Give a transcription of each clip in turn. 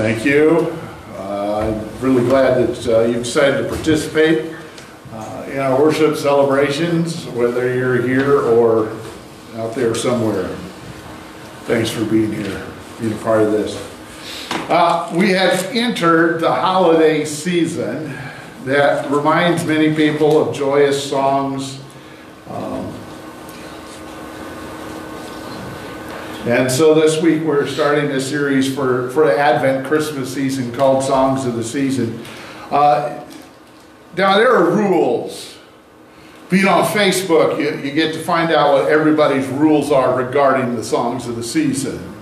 Thank you. Uh, I'm really glad that uh, you decided to participate uh, in our worship celebrations, whether you're here or out there somewhere. Thanks for being here, being a part of this. Uh, we have entered the holiday season that reminds many people of joyous songs. Um, and so this week we're starting a series for, for the Advent Christmas season called Songs of the Season. Uh, now there are rules. Being on Facebook, you, you get to find out what everybody's rules are regarding the songs of the season.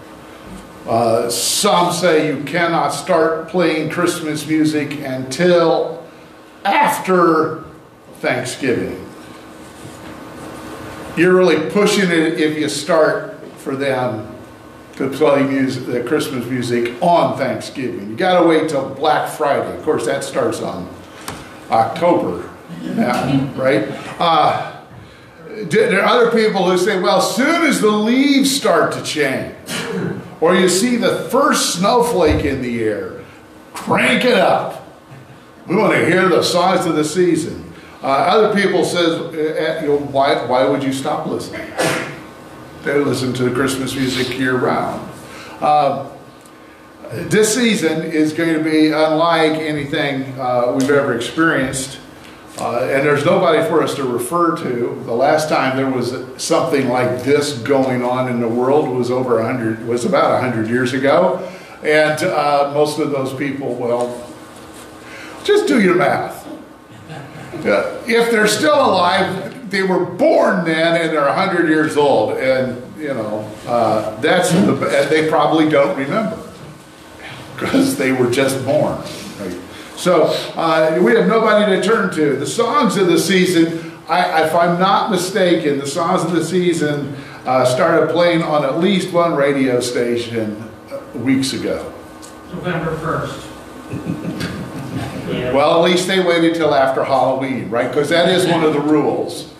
Uh, some say you cannot start playing Christmas music until after Thanksgiving. You're really pushing it if you start for them to play music, the Christmas music on Thanksgiving. You got to wait till Black Friday. Of course, that starts on October now, right? Uh, there are other people who say, well, as soon as the leaves start to change, or you see the first snowflake in the air, crank it up. We want to hear the songs of the season. Uh, other people says, uh, you know, why, why would you stop listening? They listen to Christmas music year round. Uh, this season is going to be unlike anything uh, we've ever experienced. Uh, and there's nobody for us to refer to. The last time there was something like this going on in the world was over 100, was about 100 years ago. And uh, most of those people, well, just do your math. Uh, if they're still alive, they were born then and they're 100 years old. And, you know, uh, that's the, and they probably don't remember because they were just born. Right? So uh, we have nobody to turn to. The songs of the season, I, if I'm not mistaken, the songs of the season uh, started playing on at least one radio station uh, weeks ago. November 1st. Well, at least they waited till after Halloween, right? Because that is one of the rules.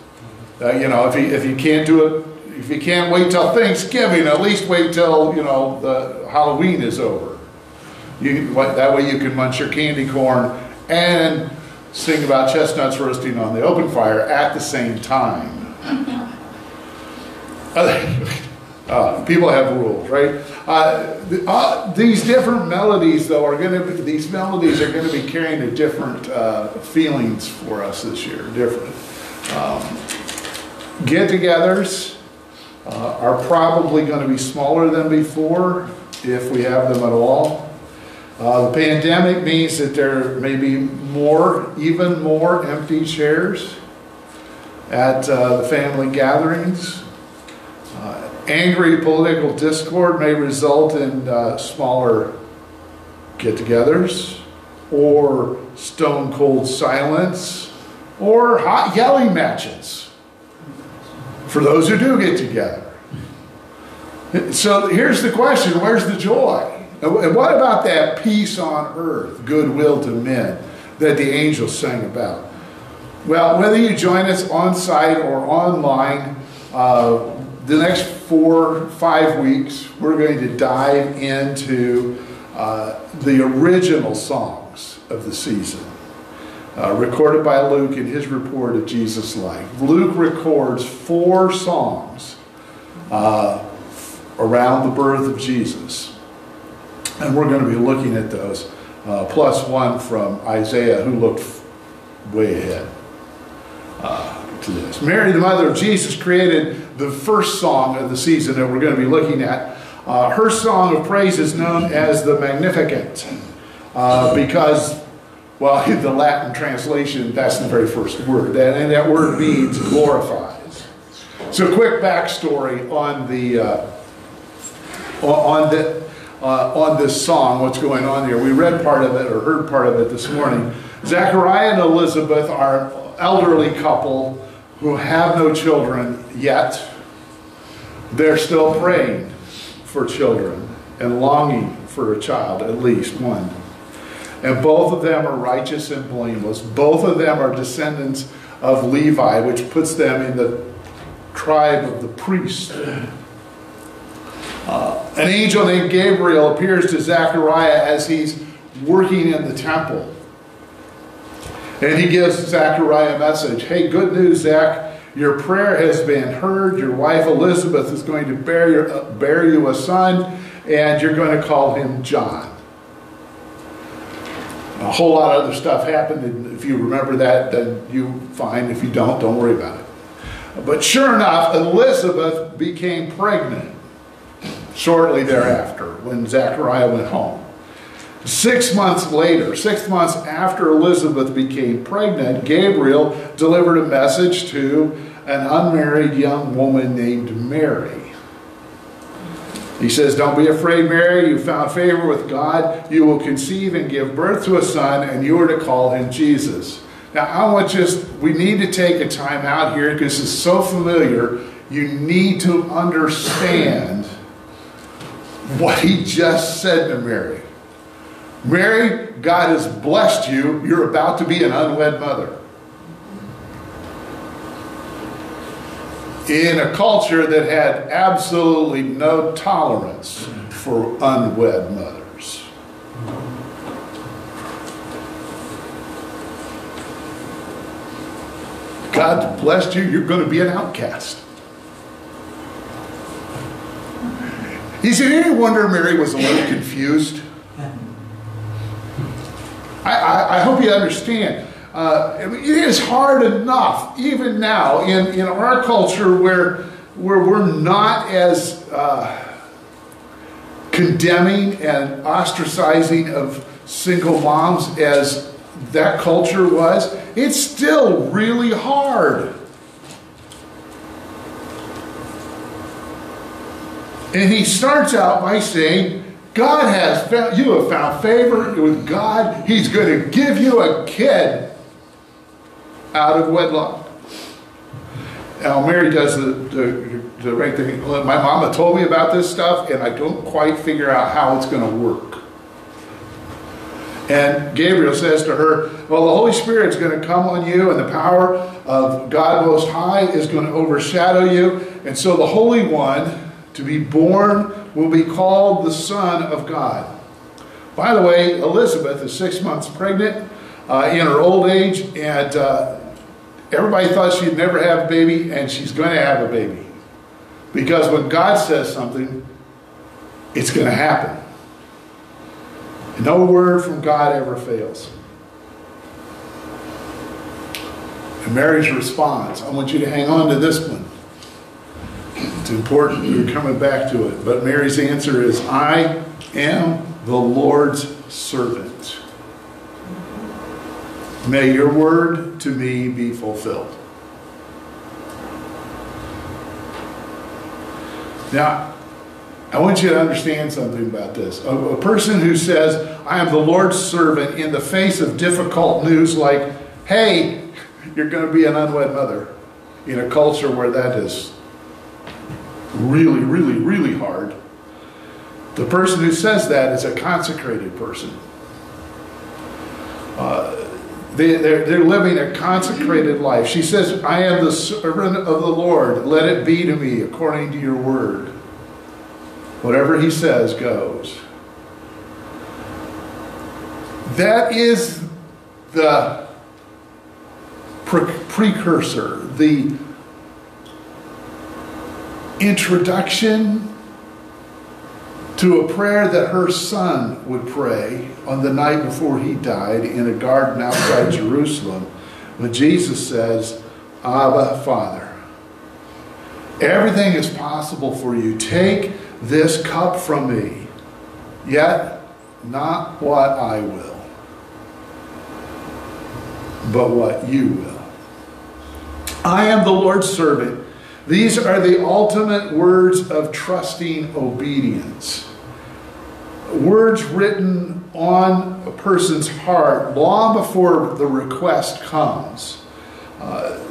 Uh, you know, if you, if you can't do it, if you can't wait till Thanksgiving, at least wait till, you know, the Halloween is over. You, that way you can munch your candy corn and sing about chestnuts roasting on the open fire at the same time. uh, people have rules, right? Uh, uh, these different melodies, though, are going to these melodies are going to be carrying a different uh, feelings for us this year. Different um, get-togethers uh, are probably going to be smaller than before, if we have them at all. Uh, the pandemic means that there may be more, even more empty chairs at uh, the family gatherings. Uh, angry political discord may result in uh, smaller get togethers or stone cold silence or hot yelling matches for those who do get together. So here's the question where's the joy? And what about that peace on earth, goodwill to men that the angels sang about? Well, whether you join us on site or online, uh, the next four, five weeks, we're going to dive into uh, the original songs of the season, uh, recorded by Luke in his report of Jesus' life. Luke records four songs uh, around the birth of Jesus. And we're going to be looking at those, uh, plus one from Isaiah who looked way ahead uh, to this. Mary, the mother of Jesus, created the first song of the season that we're going to be looking at. Uh, her song of praise is known as the Magnificat uh, because, well, the Latin translation, that's the very first word, and that word means glorifies. So, quick backstory on the uh, on the uh, on this song, what's going on here. We read part of it or heard part of it this morning. Zechariah and Elizabeth are an elderly couple who have no children yet. They're still praying for children and longing for a child, at least one. And both of them are righteous and blameless. Both of them are descendants of Levi, which puts them in the tribe of the priest. Uh, an angel named Gabriel appears to Zechariah as he's working in the temple. And he gives Zechariah a message Hey, good news, Zach. Your prayer has been heard. Your wife Elizabeth is going to bear, your, bear you a son, and you're going to call him John. A whole lot of other stuff happened, and if you remember that, then you fine. If you don't, don't worry about it. But sure enough, Elizabeth became pregnant shortly thereafter when Zechariah went home. Six months later, six months after Elizabeth became pregnant, Gabriel delivered a message to an unmarried young woman named Mary. He says, Don't be afraid, Mary. You found favor with God. You will conceive and give birth to a son, and you are to call him Jesus. Now, I want just, we need to take a time out here because it's so familiar. You need to understand what he just said to Mary. Mary, God has blessed you. You're about to be an unwed mother. In a culture that had absolutely no tolerance for unwed mothers. God blessed you, you're going to be an outcast. Is it any wonder Mary was a little confused? I, I, I hope you understand. Uh, it is hard enough, even now, in, in our culture where, where we're not as uh, condemning and ostracizing of single moms as that culture was. It's still really hard. And he starts out by saying, God has found, you have found favor with God. He's going to give you a kid out of wedlock. Now, Mary does the, the, the right thing. My mama told me about this stuff, and I don't quite figure out how it's going to work. And Gabriel says to her, Well, the Holy Spirit is going to come on you, and the power of God Most High is going to overshadow you. And so the Holy One to be born will be called the Son of God. By the way, Elizabeth is six months pregnant uh, in her old age, and uh, everybody thought she'd never have a baby, and she's going to have a baby. Because when God says something, it's going to happen. No word from God ever fails. And Mary's response, I want you to hang on to this one. It's important. You're coming back to it. But Mary's answer is, I am the Lord's servant. May your word to me be fulfilled. Now, I want you to understand something about this. A, a, person who says, I am the Lord's servant in the face of difficult news like, hey, you're going to be an unwed mother, in a culture where that is really, really, really hard. The person who says that is a consecrated person. They, they're, they're living a consecrated life. She says, I am the servant of the Lord. Let it be to me according to your word. Whatever he says goes. That is the pre- precursor, the introduction to a prayer that her son would pray on the night before he died in a garden outside Jerusalem when Jesus says, Abba, Father, everything is possible for you. Take this cup from me, yet not what I will, but what you will. I am the Lord's servant. These are the ultimate words of trusting obedience. Words written on a person's heart long before the request comes. Uh,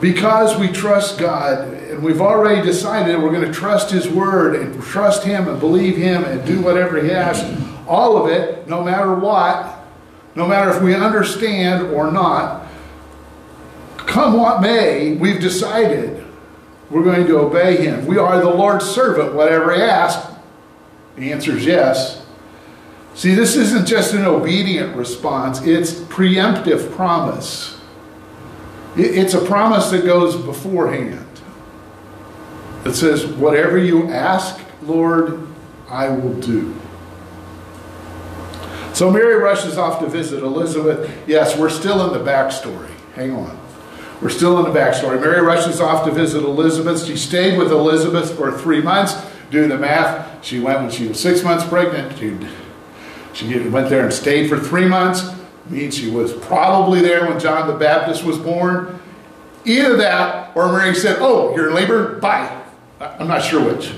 because we trust God and we've already decided we're going to trust His Word and trust Him and believe Him and do whatever He asks, all of it, no matter what, no matter if we understand or not, come what may, we've decided we're going to obey him. We are the Lord's servant, whatever he asks. The answer is yes. See, this isn't just an obedient response, it's preemptive promise. It's a promise that goes beforehand. It says, Whatever you ask, Lord, I will do. So Mary rushes off to visit Elizabeth. Yes, we're still in the backstory. Hang on. We're still in the backstory. Mary rushes off to visit Elizabeth. She stayed with Elizabeth for three months. Do the math. She went when she was six months pregnant. She, she went there and stayed for three months. I Means she was probably there when John the Baptist was born. Either that or Mary said, Oh, you're in labor? Bye. I'm not sure which.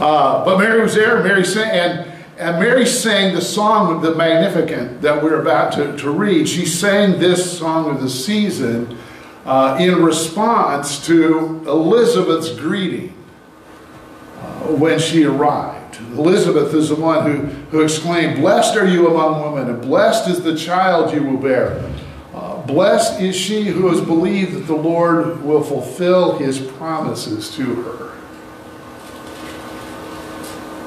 Uh, but Mary was there. Mary sang, and, and Mary sang the song of the Magnificat that we're about to, to read. She sang this song of the season uh, in response to Elizabeth's greeting when she arrived. Elizabeth is the one who, who exclaimed, Blessed are you among women, and blessed is the child you will bear. Uh, blessed is she who has believed that the Lord will fulfill his promises to her.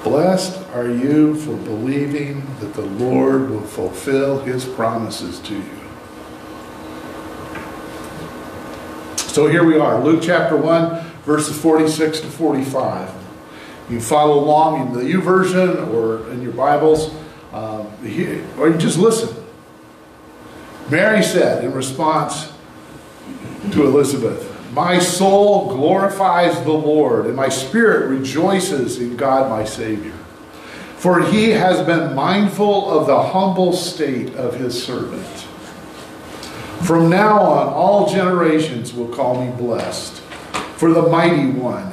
Blessed are you for believing that the Lord will fulfill his promises to you. So here we are, Luke chapter 1, verses 46 to 45. You follow along in the YouVersion or in your Bibles, uh, or you just listen. Mary said in response to Elizabeth, my soul glorifies the Lord, and my spirit rejoices in God my Savior. For he has been mindful of the humble state of his servant. From now on, all generations will call me blessed, for the mighty one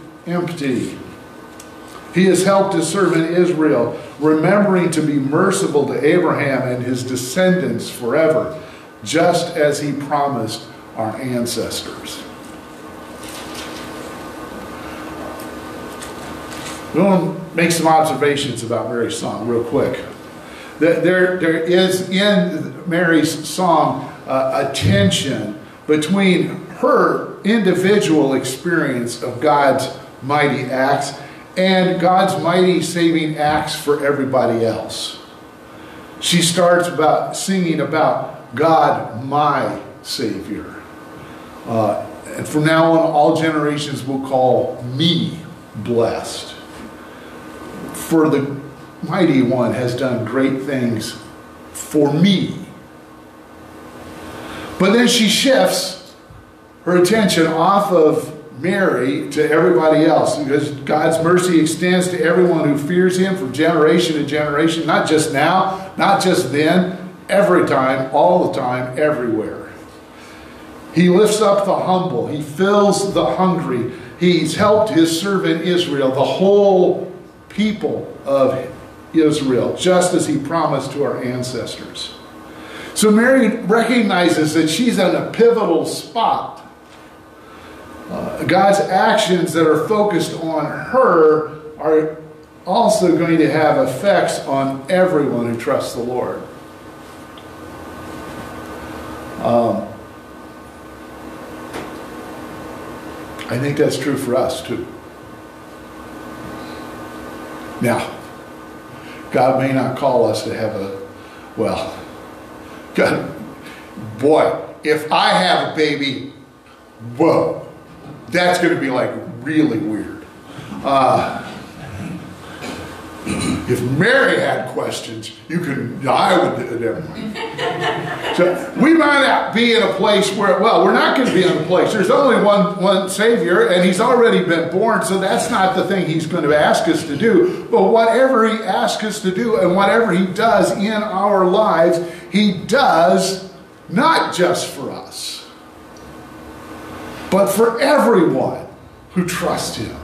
empty. He has helped his servant Israel, remembering to be merciful to Abraham and his descendants forever, just as he promised our ancestors. We're going to make some observations about Mary's song real quick. There, there is in Mary's song uh, a tension between her individual experience of God's mighty acts and God's mighty saving acts for everybody else. She starts about singing about God, my Savior. Uh, and from now on, all generations will call me blessed. For the mighty one has done great things for me. But then she shifts her attention off of Mary to everybody else because God's mercy extends to everyone who fears Him from generation to generation, not just now, not just then, every time, all the time, everywhere. He lifts up the humble, He fills the hungry, He's helped His servant Israel, the whole people of Israel, just as He promised to our ancestors. So Mary recognizes that she's in a pivotal spot uh, God's actions that are focused on her are also going to have effects on everyone who trusts the Lord. Um, I think that's true for us too. Now, God may not call us to have a, well, God, boy, if I have a baby, whoa, that's going to be like really weird. Uh, if Mary had questions, you can, I would, never mind. So we might not be in a place where, well, we're not going to be in a place. There's only one, one Savior, and He's already been born, so that's not the thing He's going to ask us to do. But whatever He asks us to do and whatever He does in our lives, He does not just for us. But for everyone who trusts him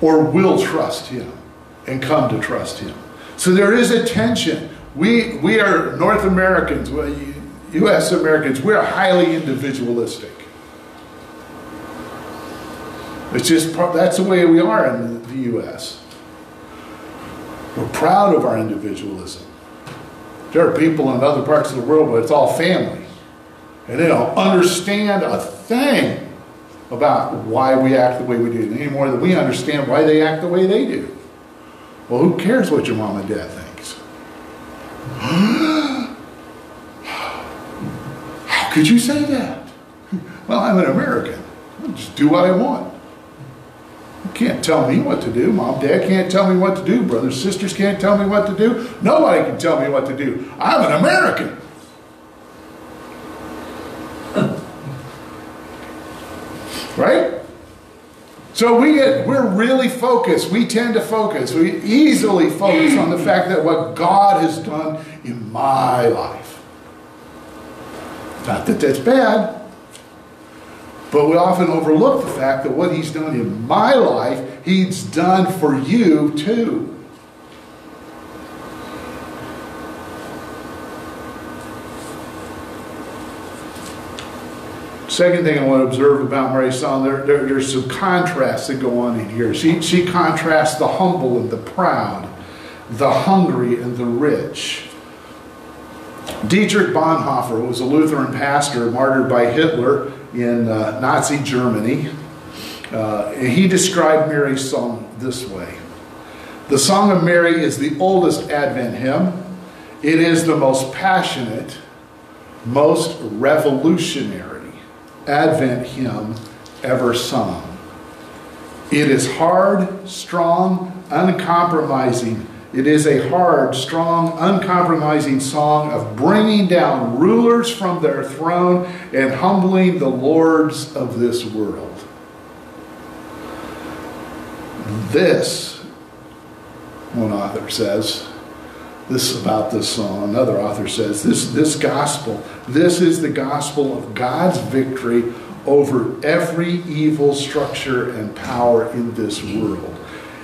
or will trust him and come to trust him. So there is a tension. We, we are North Americans, U.S. Americans, we're highly individualistic. It's just, that's the way we are in the U.S. We're proud of our individualism. There are people in other parts of the world where it's all family. And they don't understand a thing about why we act the way we do any more than we understand why they act the way they do. Well, who cares what your mom and dad thinks? How could you say that? Well, I'm an American. I'll just do what I want. You can't tell me what to do. Mom, dad can't tell me what to do. Brothers, sisters can't tell me what to do. Nobody can tell me what to do. I'm an American. Right? So we get, we're really focused. We tend to focus. We easily focus on the fact that what God has done in my life. Not that that's bad. But we often overlook the fact that what he's done in my life, he's done for you too. Second thing I want to observe about Mary's song, there, there, there's some contrasts that go on in here. She, she contrasts the humble and the proud, the hungry and the rich. Dietrich Bonhoeffer was a Lutheran pastor martyred by Hitler in uh, Nazi Germany. Uh, he described Mary's song this way The Song of Mary is the oldest Advent hymn, it is the most passionate, most revolutionary Advent hymn ever sung. It is hard, strong, uncompromising it is a hard, strong, uncompromising song of bringing down rulers from their throne and humbling the lords of this world. This, one author says, this about this song. Another author says, this, this gospel, this is the gospel of God's victory over every evil structure and power in this world.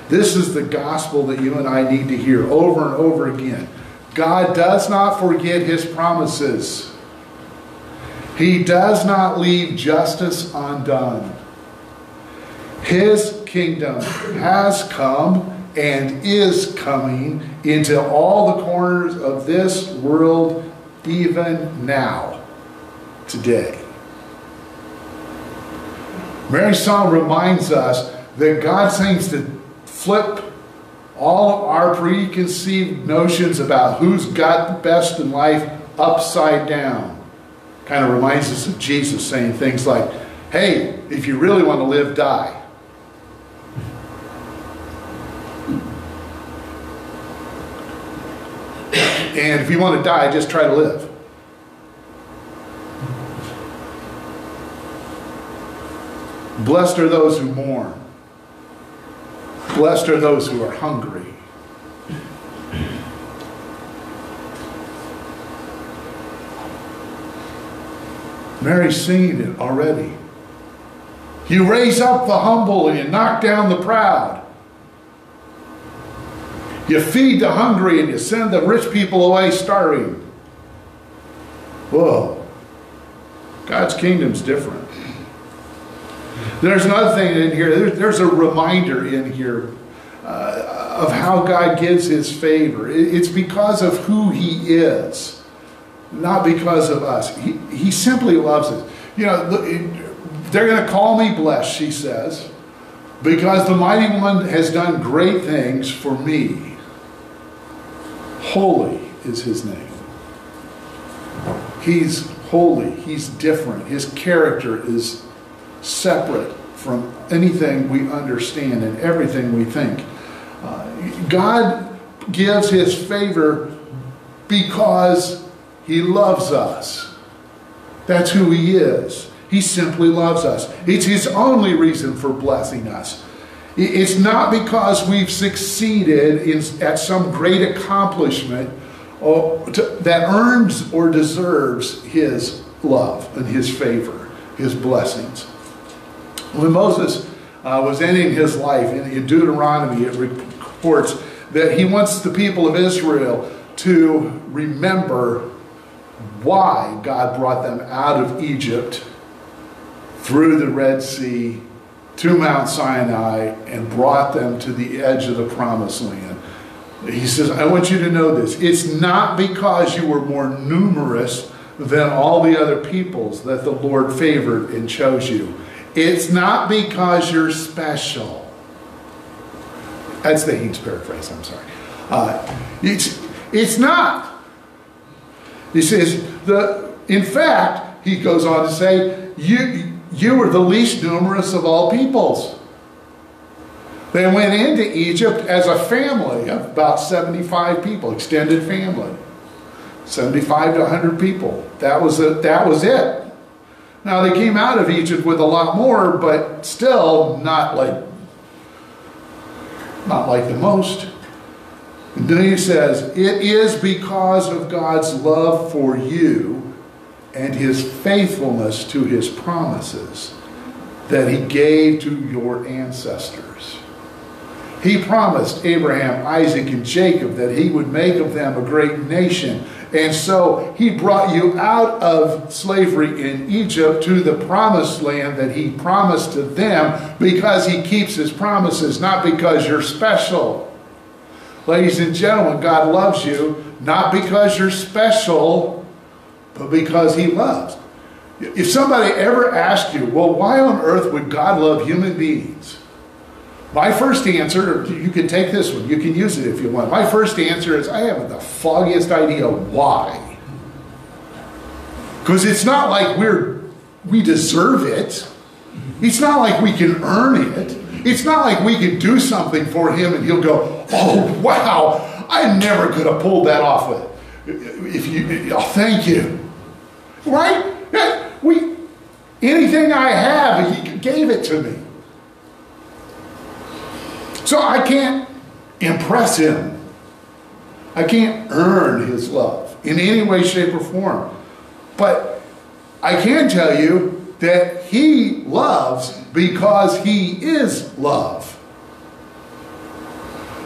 This is the gospel that you and I need to hear over and over again. God does not forget his promises. He does not leave justice undone. His kingdom has come and is coming into all the corners of this world even now, today. Mary's song reminds us that God seems to flip all of our preconceived notions about who's got the best in life upside down. Kind of reminds us of Jesus saying things like, hey, if you really want to live, die. And if you want to die, just try to live. Blessed are those who mourn. Blessed are those who are hungry. Mary's singing it already. You raise up the humble and you knock down the proud. You feed the hungry and you send the rich people away starving. Whoa. God's kingdom's different. There's another thing in here. There's a reminder in here uh, of how God gives his favor. It's because of who he is, not because of us. He, he simply loves us. You know, they're going to call me blessed, she says, because the mighty one has done great things for me. Holy is his name. He's holy. He's different. His character is separate from anything we understand and everything we think. Uh, God gives his favor because he loves us. That's who he is. He simply loves us. It's his only reason for blessing us. It's not because we've succeeded in, at some great accomplishment or to, that earns or deserves his love and his favor, his blessings. When Moses uh, was ending his life, in, in Deuteronomy, it reports that he wants the people of Israel to remember why God brought them out of Egypt through the Red Sea to Mount Sinai and brought them to the edge of the promised land. He says, I want you to know this. It's not because you were more numerous than all the other peoples that the Lord favored and chose you. It's not because you're special. That's the Haynes paraphrase, I'm sorry. Uh, it's, it's not. He says, the, in fact, he goes on to say, you, you were the least numerous of all peoples. They went into Egypt as a family of about 75 people, extended family. 75 to 100 people. That was it. That was it. Now they came out of Egypt with a lot more, but still not like not like the most. And then he says, It is because of God's love for you and his faithfulness to his promises that he gave to your ancestors. He promised Abraham, Isaac, and Jacob that he would make of them a great nation. And so he brought you out of slavery in Egypt to the promised land that he promised to them because he keeps his promises, not because you're special. Ladies and gentlemen, God loves you not because you're special, but because he loves. If somebody ever asked you, well, why on earth would God love human beings? My first answer, you can take this one, you can use it if you want. My first answer is I have the foggiest idea why. Because it's not like we're we deserve it. It's not like we can earn it. It's not like we can do something for him and he'll go, "Oh wow, I never could have pulled that off with if you oh, thank you." Right? We anything I have, he gave it to me. So I can't impress him. I can't earn his love in any way, shape, or form. But I can tell you that he loves because he is love.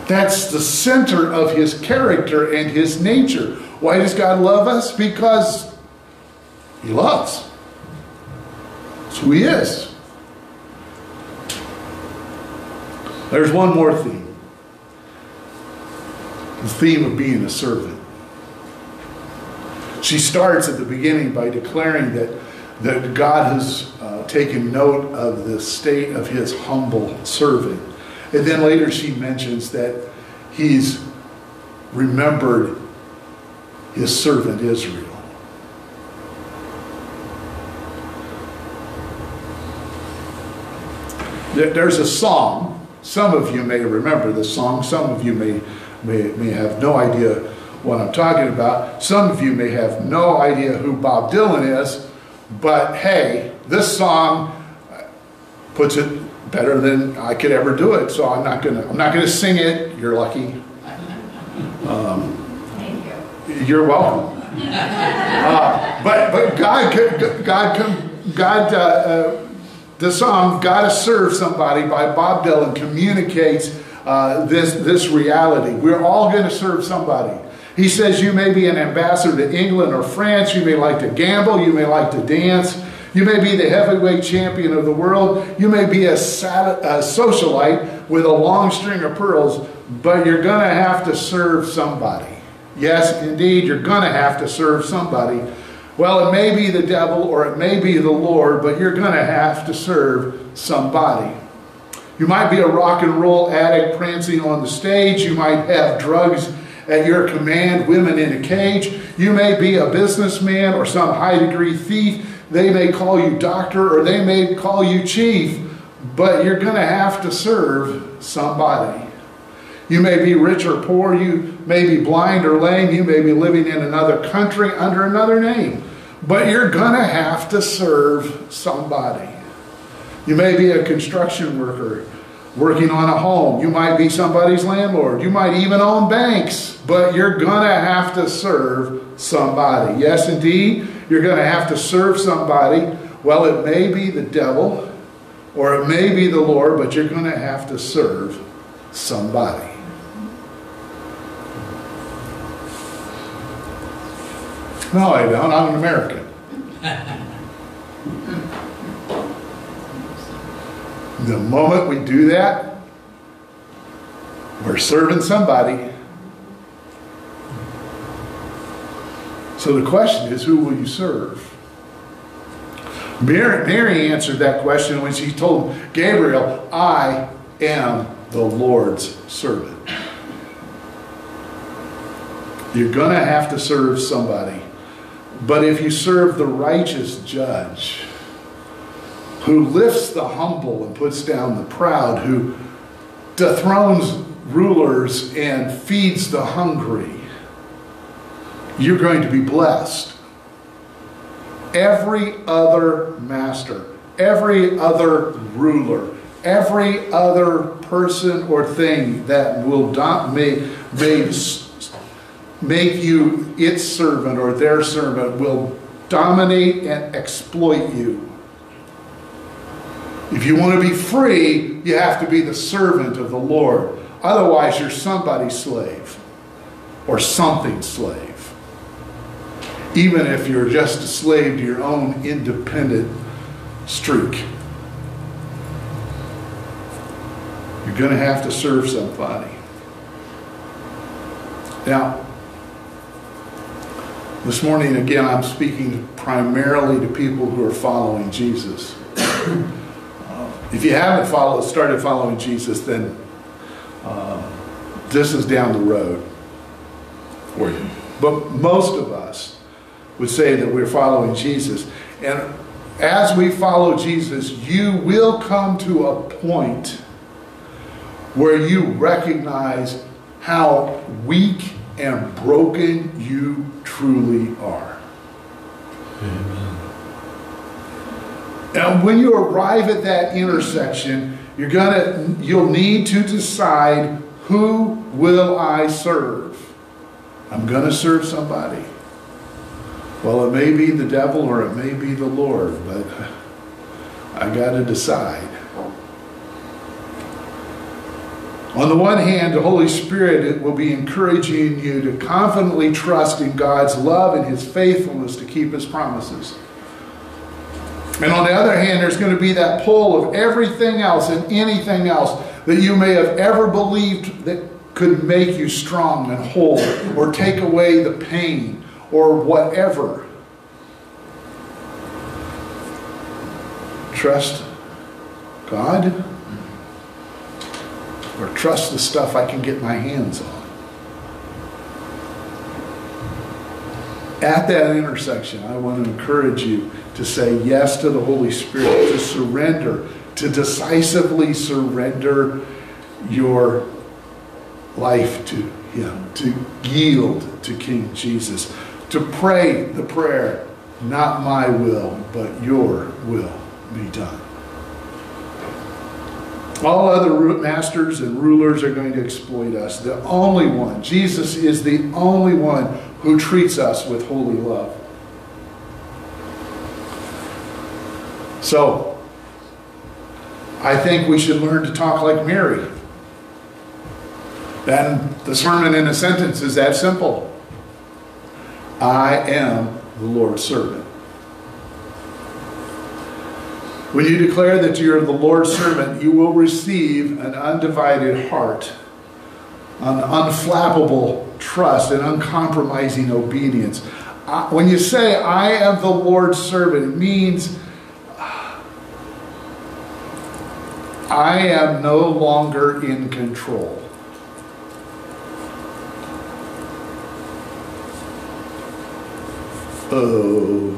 That's the center of his character and his nature. Why does God love us? Because he loves. That's who he is. There's one more theme the theme of being a servant. She starts at the beginning by declaring that, that God has uh, taken note of the state of his humble servant. And then later she mentions that he's remembered his servant Israel. There's a song some of you may remember this song. Some of you may, may, may have no idea what I'm talking about. Some of you may have no idea who Bob Dylan is. But hey, this song puts it better than I could ever do it. So I'm not gonna I'm not gonna sing it. You're lucky. Um, Thank you. You're welcome. Uh, but but God God God uh, the song Gotta Serve Somebody by Bob Dylan communicates uh, this, this reality. We're all going to serve somebody. He says you may be an ambassador to England or France, you may like to gamble, you may like to dance, you may be the heavyweight champion of the world, you may be a, sat- a socialite with a long string of pearls, but you're going to have to serve somebody. Yes, indeed, you're going to have to serve somebody. Well, it may be the devil or it may be the Lord, but you're going to have to serve somebody. You might be a rock and roll addict prancing on the stage. You might have drugs at your command, women in a cage. You may be a businessman or some high degree thief. They may call you doctor or they may call you chief, but you're going to have to serve somebody. You may be rich or poor. You may be blind or lame. You may be living in another country under another name. But you're going to have to serve somebody. You may be a construction worker working on a home. You might be somebody's landlord. You might even own banks. But you're going to have to serve somebody. Yes, indeed, you're going to have to serve somebody. Well, it may be the devil or it may be the Lord, but you're going to have to serve somebody. No, I don't. I'm an American. The moment we do that, we're serving somebody. So the question is, who will you serve? Mary, Mary answered that question when she told Gabriel, I am the Lord's servant. You're going to have to serve somebody. But if you serve the righteous judge, who lifts the humble and puts down the proud, who dethrones rulers and feeds the hungry, you're going to be blessed. Every other master, every other ruler, every other person or thing that will not make, make, make you its servant or their servant will dominate and exploit you. If you want to be free, you have to be the servant of the Lord. Otherwise, you're somebody's slave or something's slave. Even if you're just a slave to your own independent streak. You're going to have to serve somebody. Now, this morning, again, I'm speaking primarily to people who are following Jesus. If you haven't followed, started following Jesus, then uh, this is down the road for you. But most of us would say that we're following Jesus. And as we follow Jesus, you will come to a point where you recognize how weak and broken you truly are. Amen. And when you arrive at that intersection, you're gonna you'll need to decide who will I serve? I'm gonna serve somebody. Well, it may be the devil or it may be the Lord, but I gotta decide. On the one hand, the Holy Spirit will be encouraging you to confidently trust in God's love and His faithfulness to keep His promises. And on the other hand, there's going to be that pull of everything else and anything else that you may have ever believed that could make you strong and whole or take away the pain or whatever. Trust God or trust the stuff I can get my hands on. At that intersection, I want to encourage you to say yes to the Holy Spirit, to surrender, to decisively surrender your life to Him, to yield to King Jesus, to pray the prayer, not my will, but your will be done. All other masters and rulers are going to exploit us. The only one, Jesus is the only one who treats us with holy love. So, I think we should learn to talk like Mary. And the sermon in a sentence is that simple I am the Lord's servant. When you declare that you're the Lord's servant, you will receive an undivided heart, an unflappable trust, an uncompromising obedience. When you say, I am the Lord's servant, it means I am no longer in control. Oh.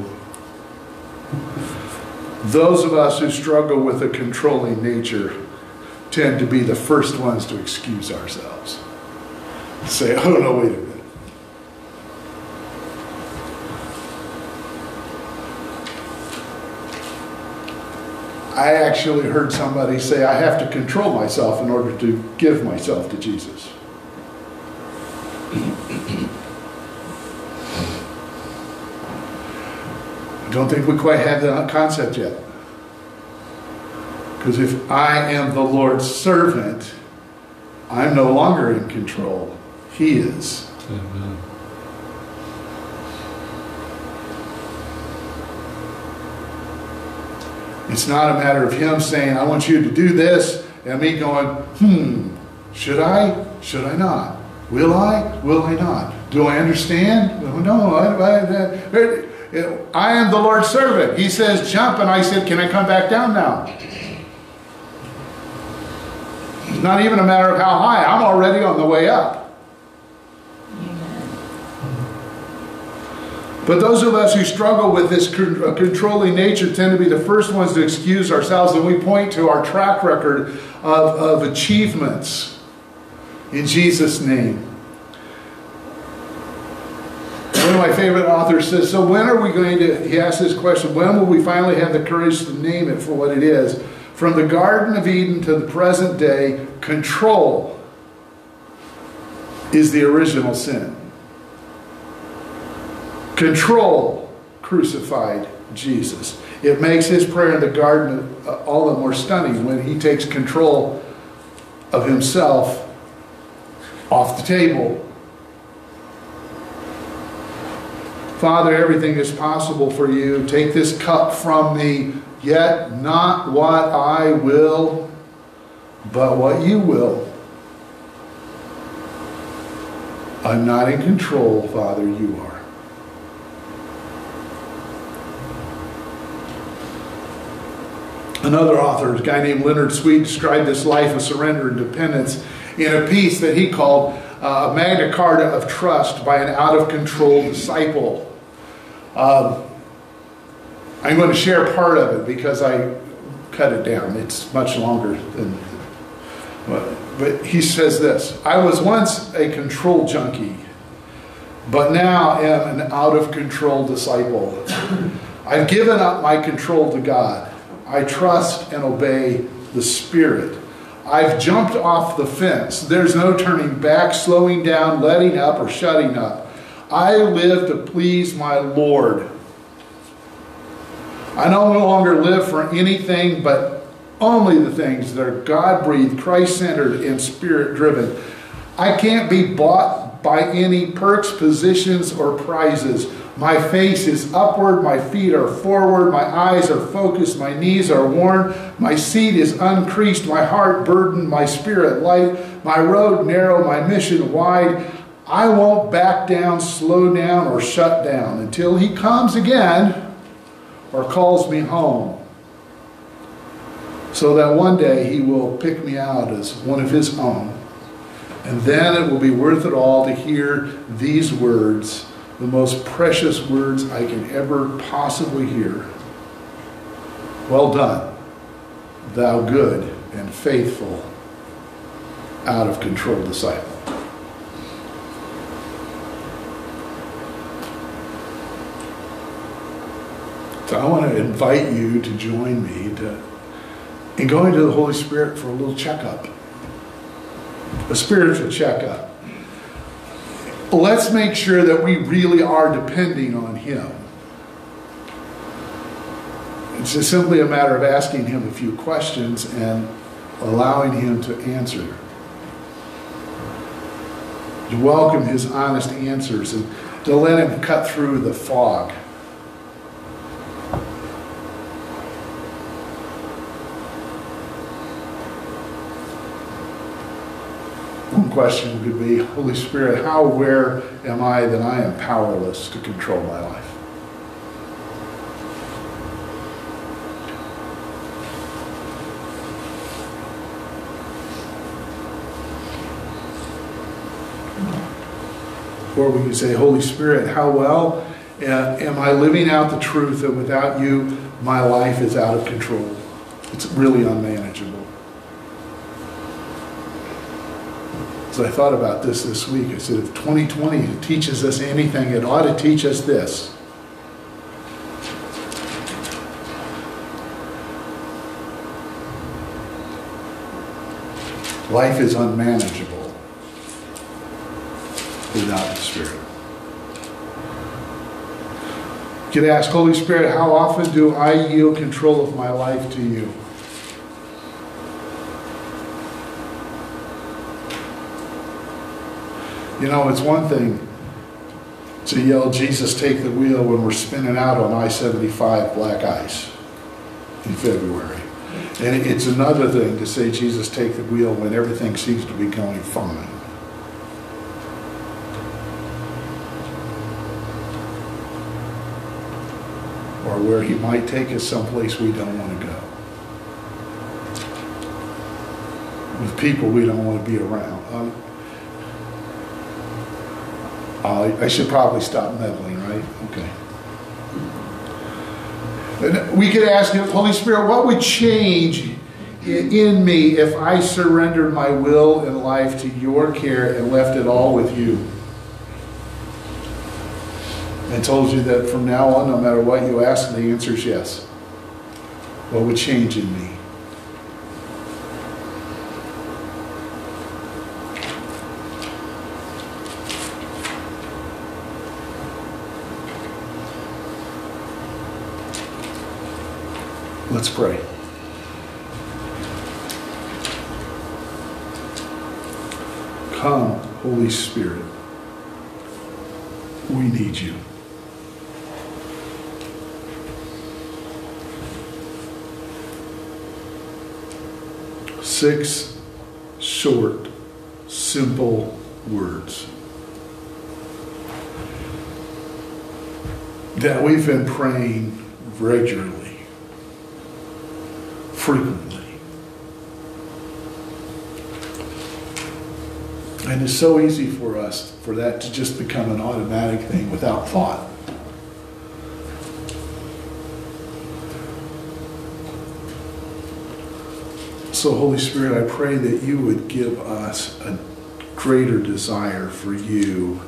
Those of us who struggle with a controlling nature tend to be the first ones to excuse ourselves. Say, oh no, wait a minute. I actually heard somebody say, I have to control myself in order to give myself to Jesus. I don't think we quite have that concept yet. Because if I am the Lord's servant, I'm no longer in control. He is. Amen. It's not a matter of him saying, I want you to do this, and me going, hmm, should I? Should I not? Will I? Will I not? Do I understand? No, I, I, I, I am the Lord's servant. He says, jump, and I said, can I come back down now? It's not even a matter of how high. I'm already on the way up. But those of us who struggle with this uh, controlling nature tend to be the first ones to excuse ourselves, and we point to our track record of, of achievements in Jesus' name. One of my favorite authors says, So when are we going to, he asks this question, when will we finally have the courage to name it for what it is? From the Garden of Eden to the present day, control is the original sin. Control crucified Jesus. It makes his prayer in the garden uh, all the more stunning when he takes control of himself off the table. Father, everything is possible for you. Take this cup from me, yet not what I will, but what you will. I'm not in control, Father, you are. Another author, a guy named Leonard Sweet, described this life of surrender and dependence in a piece that he called uh, Magna Carta of Trust by an out of control disciple. Um, I'm going to share part of it because I cut it down. It's much longer than. But, but he says this I was once a control junkie, but now am an out of control disciple. I've given up my control to God. I trust and obey the Spirit. I've jumped off the fence. There's no turning back, slowing down, letting up, or shutting up. I live to please my Lord. I no longer live for anything but only the things that are God breathed, Christ centered, and spirit driven. I can't be bought by any perks, positions, or prizes. My face is upward, my feet are forward, my eyes are focused, my knees are worn, my seat is uncreased, my heart burdened, my spirit light, my road narrow, my mission wide. I won't back down, slow down, or shut down until he comes again or calls me home. So that one day he will pick me out as one of his own. And then it will be worth it all to hear these words the most precious words I can ever possibly hear. Well done, thou good and faithful, out of control disciple. So I want to invite you to join me to, in going to the Holy Spirit for a little checkup, a spiritual checkup let's make sure that we really are depending on Him. It's just simply a matter of asking Him a few questions and allowing Him to answer. To welcome His honest answers and to let Him cut through the fog. One question could be, Holy Spirit, how aware am I that I am powerless to control my life? Or we can say, Holy Spirit, how well uh, am I living out the truth that without you, my life is out of control? It's really unmanageable. As I thought about this this week, I said, if 2020 teaches us anything, it ought to teach us this. Life is unmanageable without the Spirit. You could ask, Holy Spirit, how often do I yield control of my life to you? You know, it's one thing to yell, Jesus, take the wheel when we're spinning out on I-75 black ice in February. And it's another thing to say, Jesus, take the wheel when everything seems to be going fine. Or where he might take us someplace we don't want to go. With people we don't want to be around. Um, I I should probably stop meddling, right? Okay. And we could ask him, Holy Spirit, what would change in me if I surrendered my will and life to your care and left it all with you? And told you that from now on, no matter what you ask, the answer is yes. What would change in me? Let's pray. Come, Holy Spirit. We need you. Six short, simple words that we've been praying regularly frequently. And it's so easy for us for that to just become an automatic thing without thought. So, Holy Spirit, I pray that you would give us a greater desire for you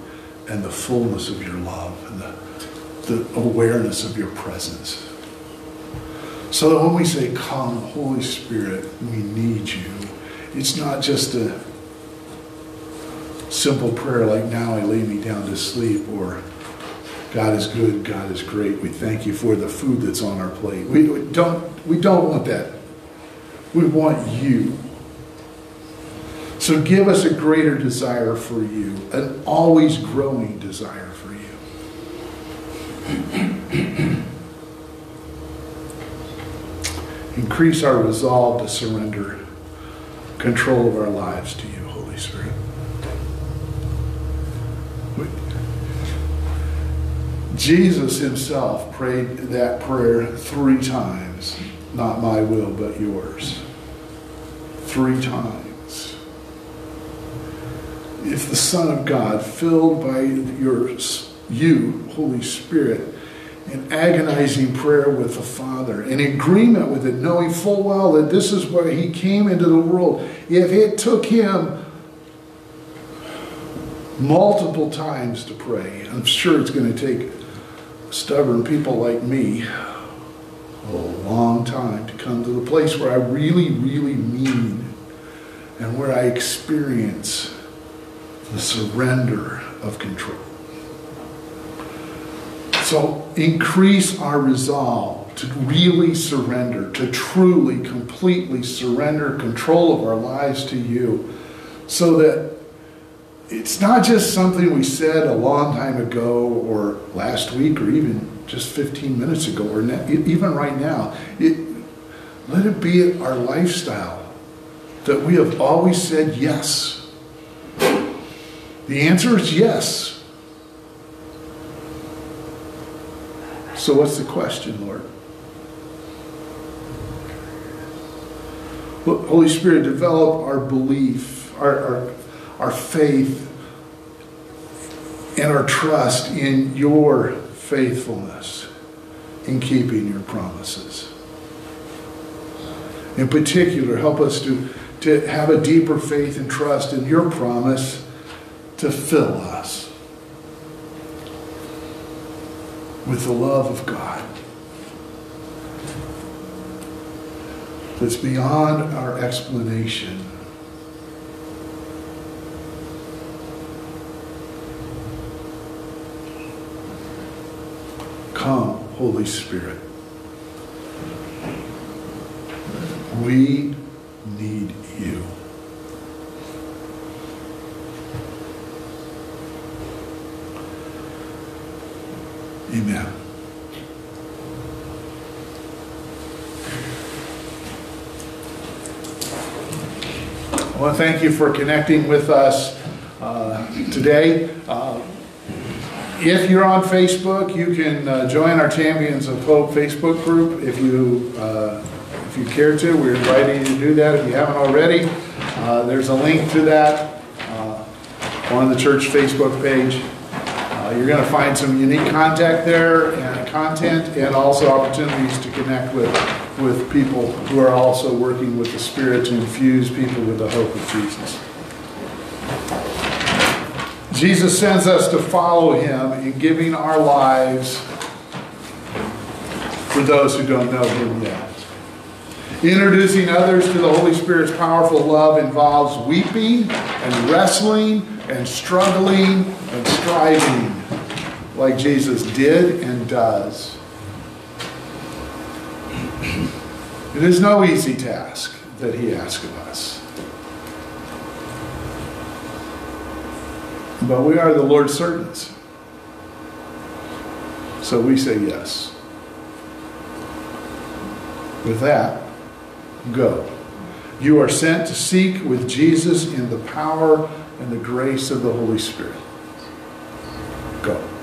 and the fullness of your love and the, the awareness of your presence. So when we say, Come, Holy Spirit, we need you, it's not just a simple prayer like, Now I lay me down to sleep, or God is good, God is great. We thank you for the food that's on our plate. We, we don't, we don't want that. We want you. So give us a greater desire for you, an always growing desire for you. Increase our resolve to surrender control of our lives to you, Holy Spirit. Jesus himself prayed that prayer three times. Not my will, but yours. Three times. If the Son of God, filled by your, you, Holy Spirit, in agonizing prayer with the Father, in agreement with it, knowing full well that this is where he came into the world. If it took him multiple times to pray, I'm sure it's going to take stubborn people like me a long time to come to the place where I really, really mean and where I experience the surrender of control. So increase our resolve to really surrender, to truly, completely surrender control of our lives to you so that it's not just something we said a long time ago or last week or even just 15 minutes ago or even right now. It, let it be our lifestyle that we have always said yes. The answer is yes. So, what's the question, Lord? Holy Spirit, develop our belief, our, our, our faith, and our trust in your faithfulness in keeping your promises. In particular, help us to, to have a deeper faith and trust in your promise to fill us with the love of God that's beyond our explanation. Come, Holy Spirit. We need you. Amen. I want to thank you for connecting with us uh, today. Uh, If you're on Facebook, you can uh, join our Champions of Hope Facebook group if you, uh, if you care to. We're inviting you to do that if you haven't already. Uh, There's a link to that uh, on the church Facebook page. You're going to find some unique contact there and content and also opportunities to connect with, with people who are also working with the Spirit to infuse people with the hope of Jesus. Jesus sends us to follow him in giving our lives for those who don't know him yet. Introducing others to the Holy Spirit's powerful love involves weeping and wrestling and struggling and striving like Jesus did and does. It is no easy task that he asks of us. But we are the Lord's servants. So we say yes. With that, go. You are sent to seek with Jesus in the power and the grace of the Holy Spirit. Go.